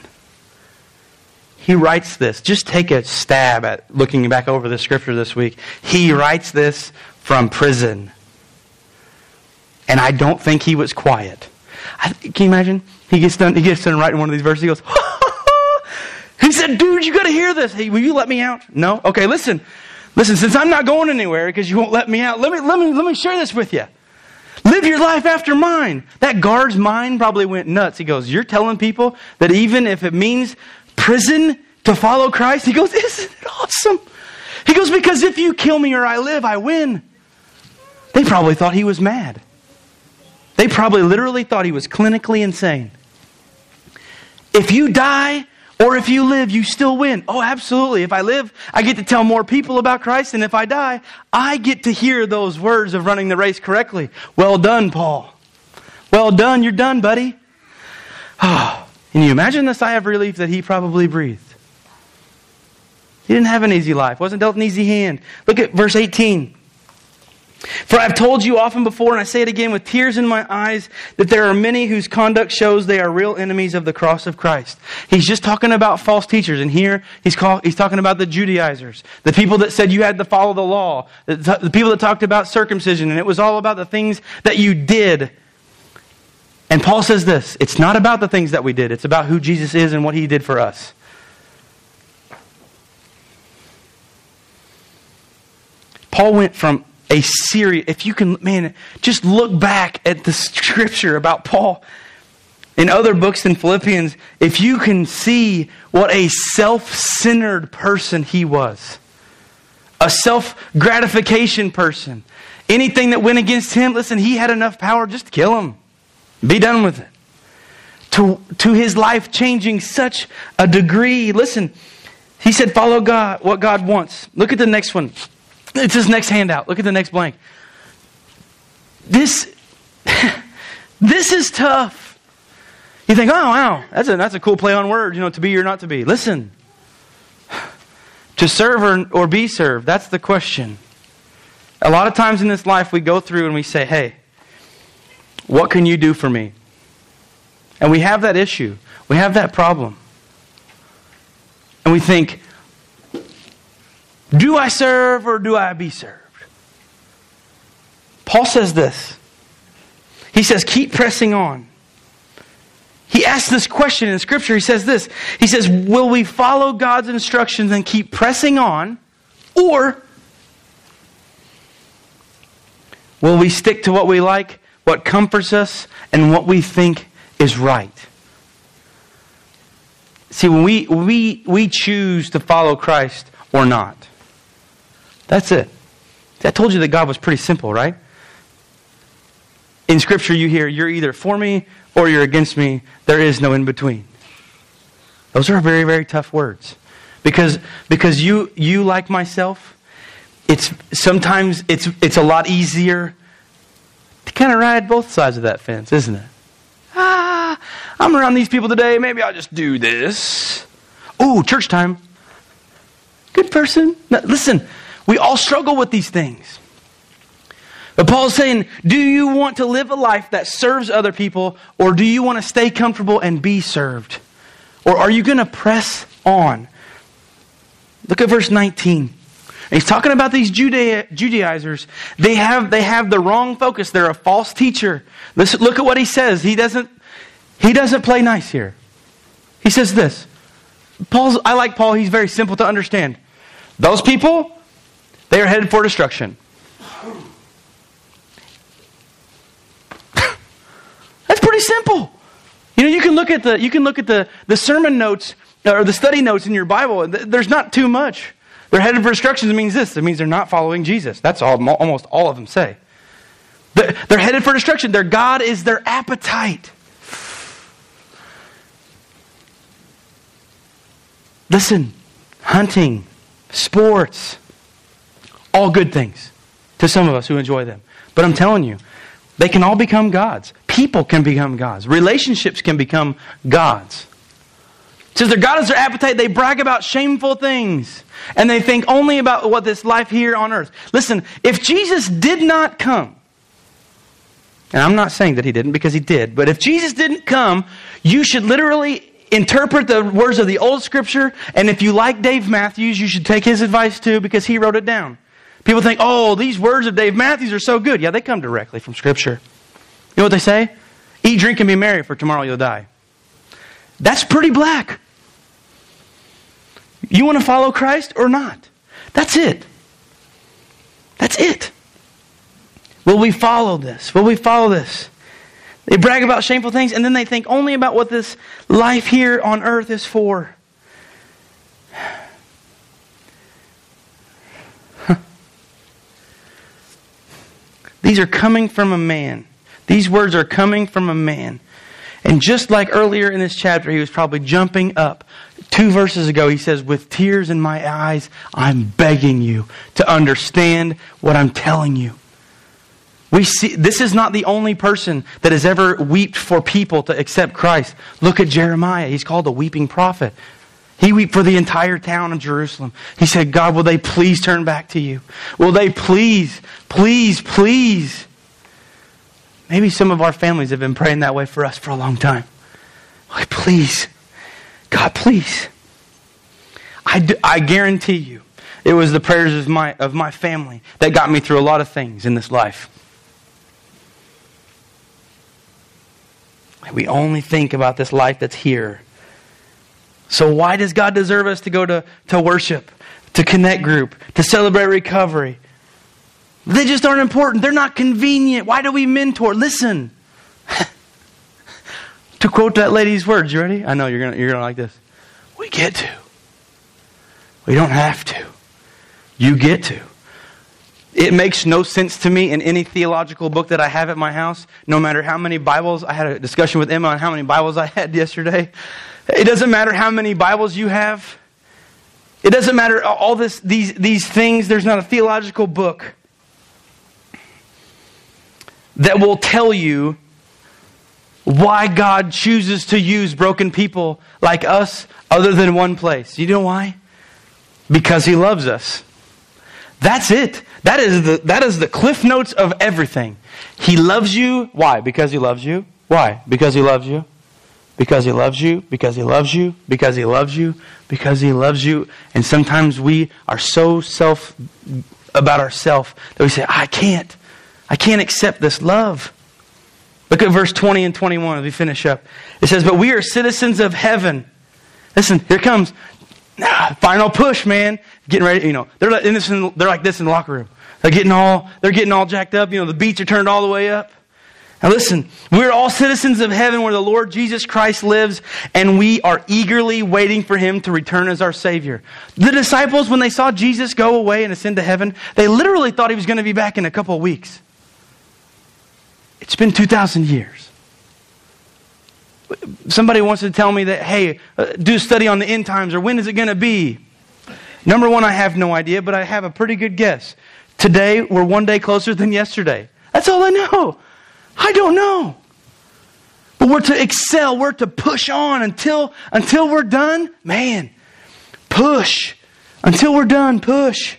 He writes this. Just take a stab at looking back over the scripture this week. He writes this from prison. And I don't think he was quiet. I, can you imagine? He gets done, he gets done writing one of these verses. He goes, he said, dude, you got to hear this. Hey, will you let me out? No? Okay, listen. Listen, since I'm not going anywhere because you won't let me out, let me, let me, let me share this with you. Live your life after mine. That guard's mind probably went nuts. He goes, You're telling people that even if it means prison to follow Christ? He goes, Isn't it awesome? He goes, Because if you kill me or I live, I win. They probably thought he was mad. They probably literally thought he was clinically insane. If you die, or if you live, you still win. Oh, absolutely. If I live, I get to tell more people about Christ. And if I die, I get to hear those words of running the race correctly. Well done, Paul. Well done. You're done, buddy. Oh, can you imagine the sigh of relief that he probably breathed? He didn't have an easy life, wasn't dealt an easy hand. Look at verse 18. For I've told you often before, and I say it again with tears in my eyes, that there are many whose conduct shows they are real enemies of the cross of Christ. He's just talking about false teachers, and here he's, call, he's talking about the Judaizers, the people that said you had to follow the law, the, the people that talked about circumcision, and it was all about the things that you did. And Paul says this it's not about the things that we did, it's about who Jesus is and what he did for us. Paul went from a serious, if you can, man, just look back at the scripture about Paul in other books in Philippians, if you can see what a self centered person he was, a self gratification person, anything that went against him, listen, he had enough power just kill him, be done with it. To, to his life changing such a degree. Listen, he said, follow God, what God wants. Look at the next one. It's his next handout. Look at the next blank. This, this is tough. You think, oh, wow, that's a, that's a cool play on words, you know, to be or not to be. Listen, to serve or, or be served, that's the question. A lot of times in this life, we go through and we say, hey, what can you do for me? And we have that issue, we have that problem. And we think, do I serve or do I be served? Paul says this. He says, keep pressing on. He asks this question in Scripture. He says this. He says, Will we follow God's instructions and keep pressing on, or will we stick to what we like, what comforts us, and what we think is right? See, when we, we, we choose to follow Christ or not, that's it. I told you that God was pretty simple, right? In Scripture, you hear, you're either for me or you're against me. There is no in between. Those are very, very tough words. Because, because you, you, like myself, it's sometimes it's, it's a lot easier to kind of ride both sides of that fence, isn't it? Ah, I'm around these people today. Maybe I'll just do this. Oh, church time. Good person. Now, listen, we all struggle with these things. But Paul's saying, do you want to live a life that serves other people, or do you want to stay comfortable and be served? Or are you going to press on? Look at verse 19. And he's talking about these Judea, Judaizers. They have, they have the wrong focus. They're a false teacher. Listen, look at what he says. He doesn't, he doesn't play nice here. He says this. Paul's, I like Paul. He's very simple to understand. Those people, they are headed for destruction. That's pretty simple. You know, you can look at the you can look at the, the sermon notes or the study notes in your Bible. There's not too much. They're headed for destruction. It means this. It means they're not following Jesus. That's all. Almost all of them say. They're headed for destruction. Their God is their appetite. Listen, hunting, sports, all good things to some of us who enjoy them. But I'm telling you, they can all become gods. People can become gods. Relationships can become gods. It says their God is their appetite. They brag about shameful things. And they think only about what this life here on earth. Listen, if Jesus did not come, and I'm not saying that he didn't because he did, but if Jesus didn't come, you should literally interpret the words of the old scripture. And if you like Dave Matthews, you should take his advice too because he wrote it down. People think, oh, these words of Dave Matthews are so good. Yeah, they come directly from Scripture. You know what they say? Eat, drink, and be merry, for tomorrow you'll die. That's pretty black. You want to follow Christ or not? That's it. That's it. Will we follow this? Will we follow this? They brag about shameful things and then they think only about what this life here on earth is for. These are coming from a man. These words are coming from a man. And just like earlier in this chapter, he was probably jumping up. Two verses ago, he says, With tears in my eyes, I'm begging you to understand what I'm telling you. We see, this is not the only person that has ever wept for people to accept Christ. Look at Jeremiah. He's called a weeping prophet. He wept for the entire town of Jerusalem. He said, God, will they please turn back to you? Will they please, please, please? Maybe some of our families have been praying that way for us for a long time. Like, please, God, please. I, do, I guarantee you, it was the prayers of my, of my family that got me through a lot of things in this life. We only think about this life that's here so, why does God deserve us to go to, to worship, to connect group, to celebrate recovery? They just aren't important. They're not convenient. Why do we mentor? Listen. to quote that lady's words, you ready? I know you're going you're gonna like this. We get to. We don't have to. You get to. It makes no sense to me in any theological book that I have at my house, no matter how many Bibles. I had a discussion with Emma on how many Bibles I had yesterday. It doesn't matter how many Bibles you have. It doesn't matter all this, these, these things. There's not a theological book that will tell you why God chooses to use broken people like us other than one place. You know why? Because He loves us. That's it. That is the, that is the cliff notes of everything. He loves you. Why? Because He loves you. Why? Because He loves you. Because he loves you, because he loves you, because he loves you, because he loves you. And sometimes we are so self about ourselves that we say, I can't. I can't accept this love. Look at verse 20 and 21 as we finish up. It says, But we are citizens of heaven. Listen, here comes. final push, man. Getting ready, you know. They're like, this in, they're like this in the locker room. They're getting all they're getting all jacked up. You know, the beats are turned all the way up. Now listen, we're all citizens of heaven where the Lord Jesus Christ lives, and we are eagerly waiting for him to return as our Savior. The disciples, when they saw Jesus go away and ascend to heaven, they literally thought he was going to be back in a couple of weeks. It's been 2,000 years. Somebody wants to tell me that, hey, uh, do a study on the end times, or when is it going to be? Number one, I have no idea, but I have a pretty good guess. Today, we're one day closer than yesterday. That's all I know. I don't know. But we're to excel, we're to push on until until we're done. Man, push. Until we're done, push.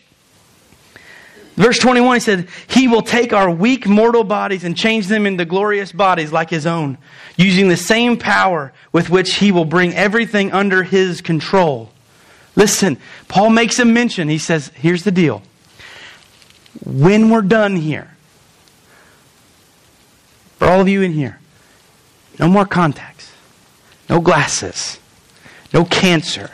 Verse 21 he said, He will take our weak mortal bodies and change them into glorious bodies like His own, using the same power with which He will bring everything under His control. Listen, Paul makes a mention. He says, here's the deal. When we're done here, for all of you in here, no more contacts, no glasses, no cancer.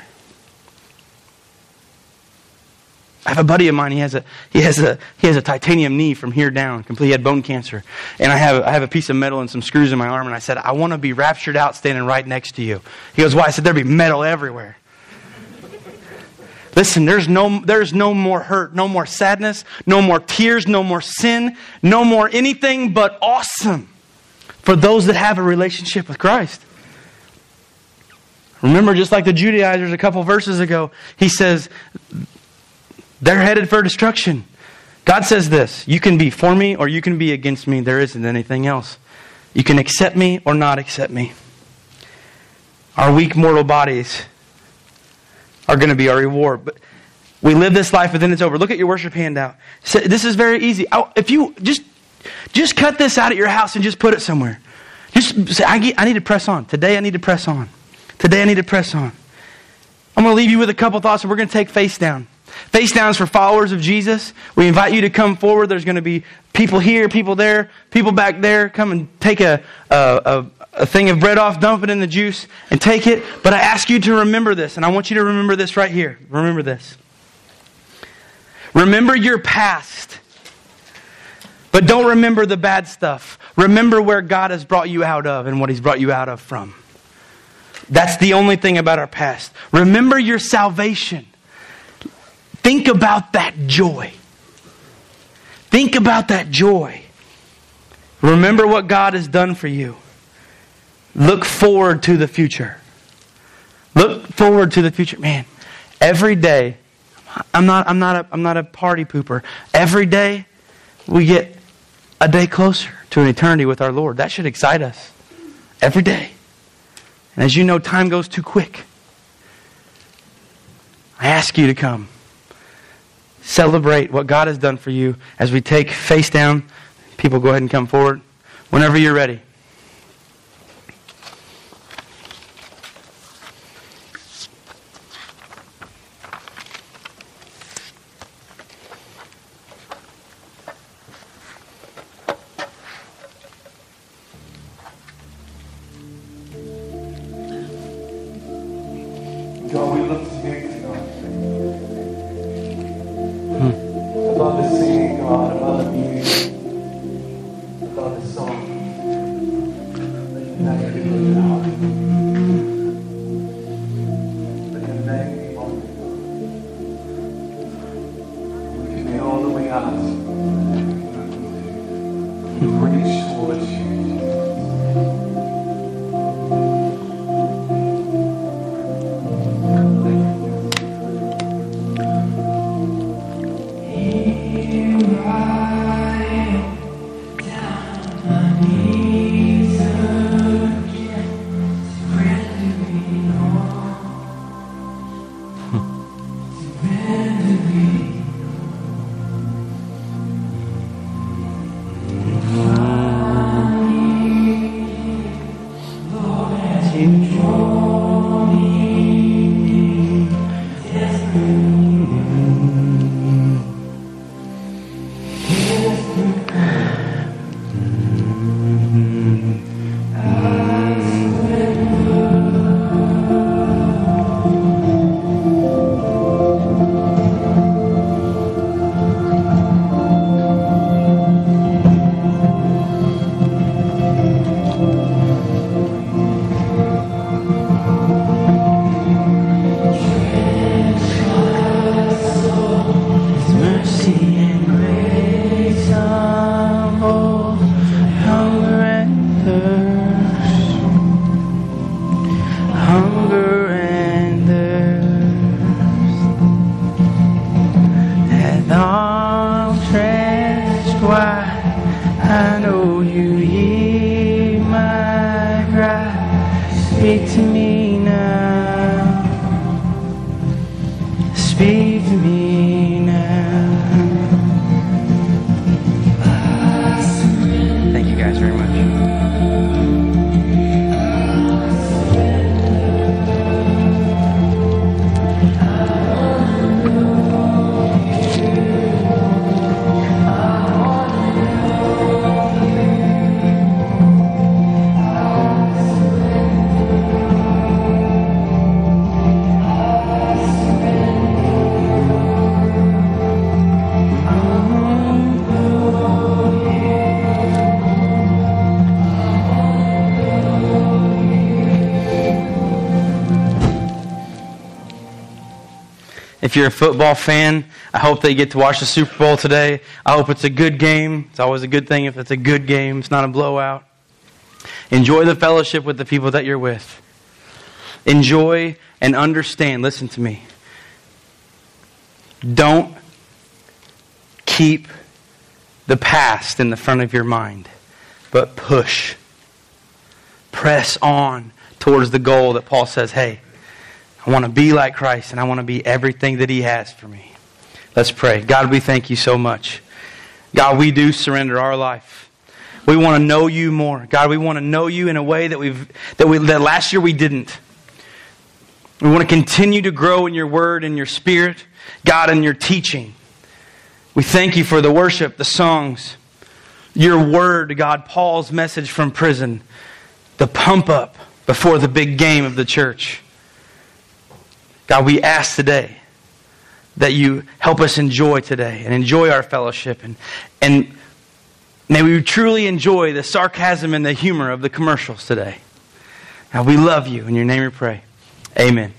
I have a buddy of mine. He has a he has a he has a titanium knee from here down. Complete. He had bone cancer, and I have I have a piece of metal and some screws in my arm. And I said, I want to be raptured out, standing right next to you. He goes, Why? I said, There'd be metal everywhere. Listen, there's no, there's no more hurt, no more sadness, no more tears, no more sin, no more anything but awesome for those that have a relationship with Christ. Remember, just like the Judaizers a couple verses ago, he says they're headed for destruction. God says this you can be for me or you can be against me. There isn't anything else. You can accept me or not accept me. Our weak mortal bodies are going to be our reward. But we live this life, but then it's over. Look at your worship handout. This is very easy. If you just just cut this out at your house and just put it somewhere. Just say, I, I need to press on. Today I need to press on. Today I need to press on. I'm going to leave you with a couple thoughts, and we're going to take face down. Face down is for followers of Jesus. We invite you to come forward. There's going to be people here, people there, people back there. Come and take a, a, a thing of bread off, dump it in the juice, and take it. But I ask you to remember this, and I want you to remember this right here. Remember this. Remember your past, but don't remember the bad stuff. Remember where God has brought you out of and what He's brought you out of from. That's the only thing about our past. Remember your salvation. Think about that joy. Think about that joy. Remember what God has done for you. Look forward to the future. Look forward to the future. Man, every day, I'm not, I'm not, a, I'm not a party pooper. Every day, we get a day closer to an eternity with our Lord. That should excite us. Every day. And as you know, time goes too quick. I ask you to come. Celebrate what God has done for you as we take face down. People, go ahead and come forward whenever you're ready. If you're a football fan, I hope that you get to watch the Super Bowl today. I hope it's a good game. It's always a good thing if it's a good game, it's not a blowout. Enjoy the fellowship with the people that you're with. Enjoy and understand. Listen to me. Don't keep the past in the front of your mind, but push. Press on towards the goal that Paul says, hey, I want to be like Christ and I want to be everything that He has for me. Let's pray. God, we thank you so much. God, we do surrender our life. We want to know you more. God, we want to know you in a way that we've that we that last year we didn't. We want to continue to grow in your word and your spirit, God, in your teaching. We thank you for the worship, the songs, your word, God, Paul's message from prison, the pump up before the big game of the church. God, we ask today that you help us enjoy today and enjoy our fellowship and, and may we truly enjoy the sarcasm and the humor of the commercials today. God, we love you. In your name we pray. Amen.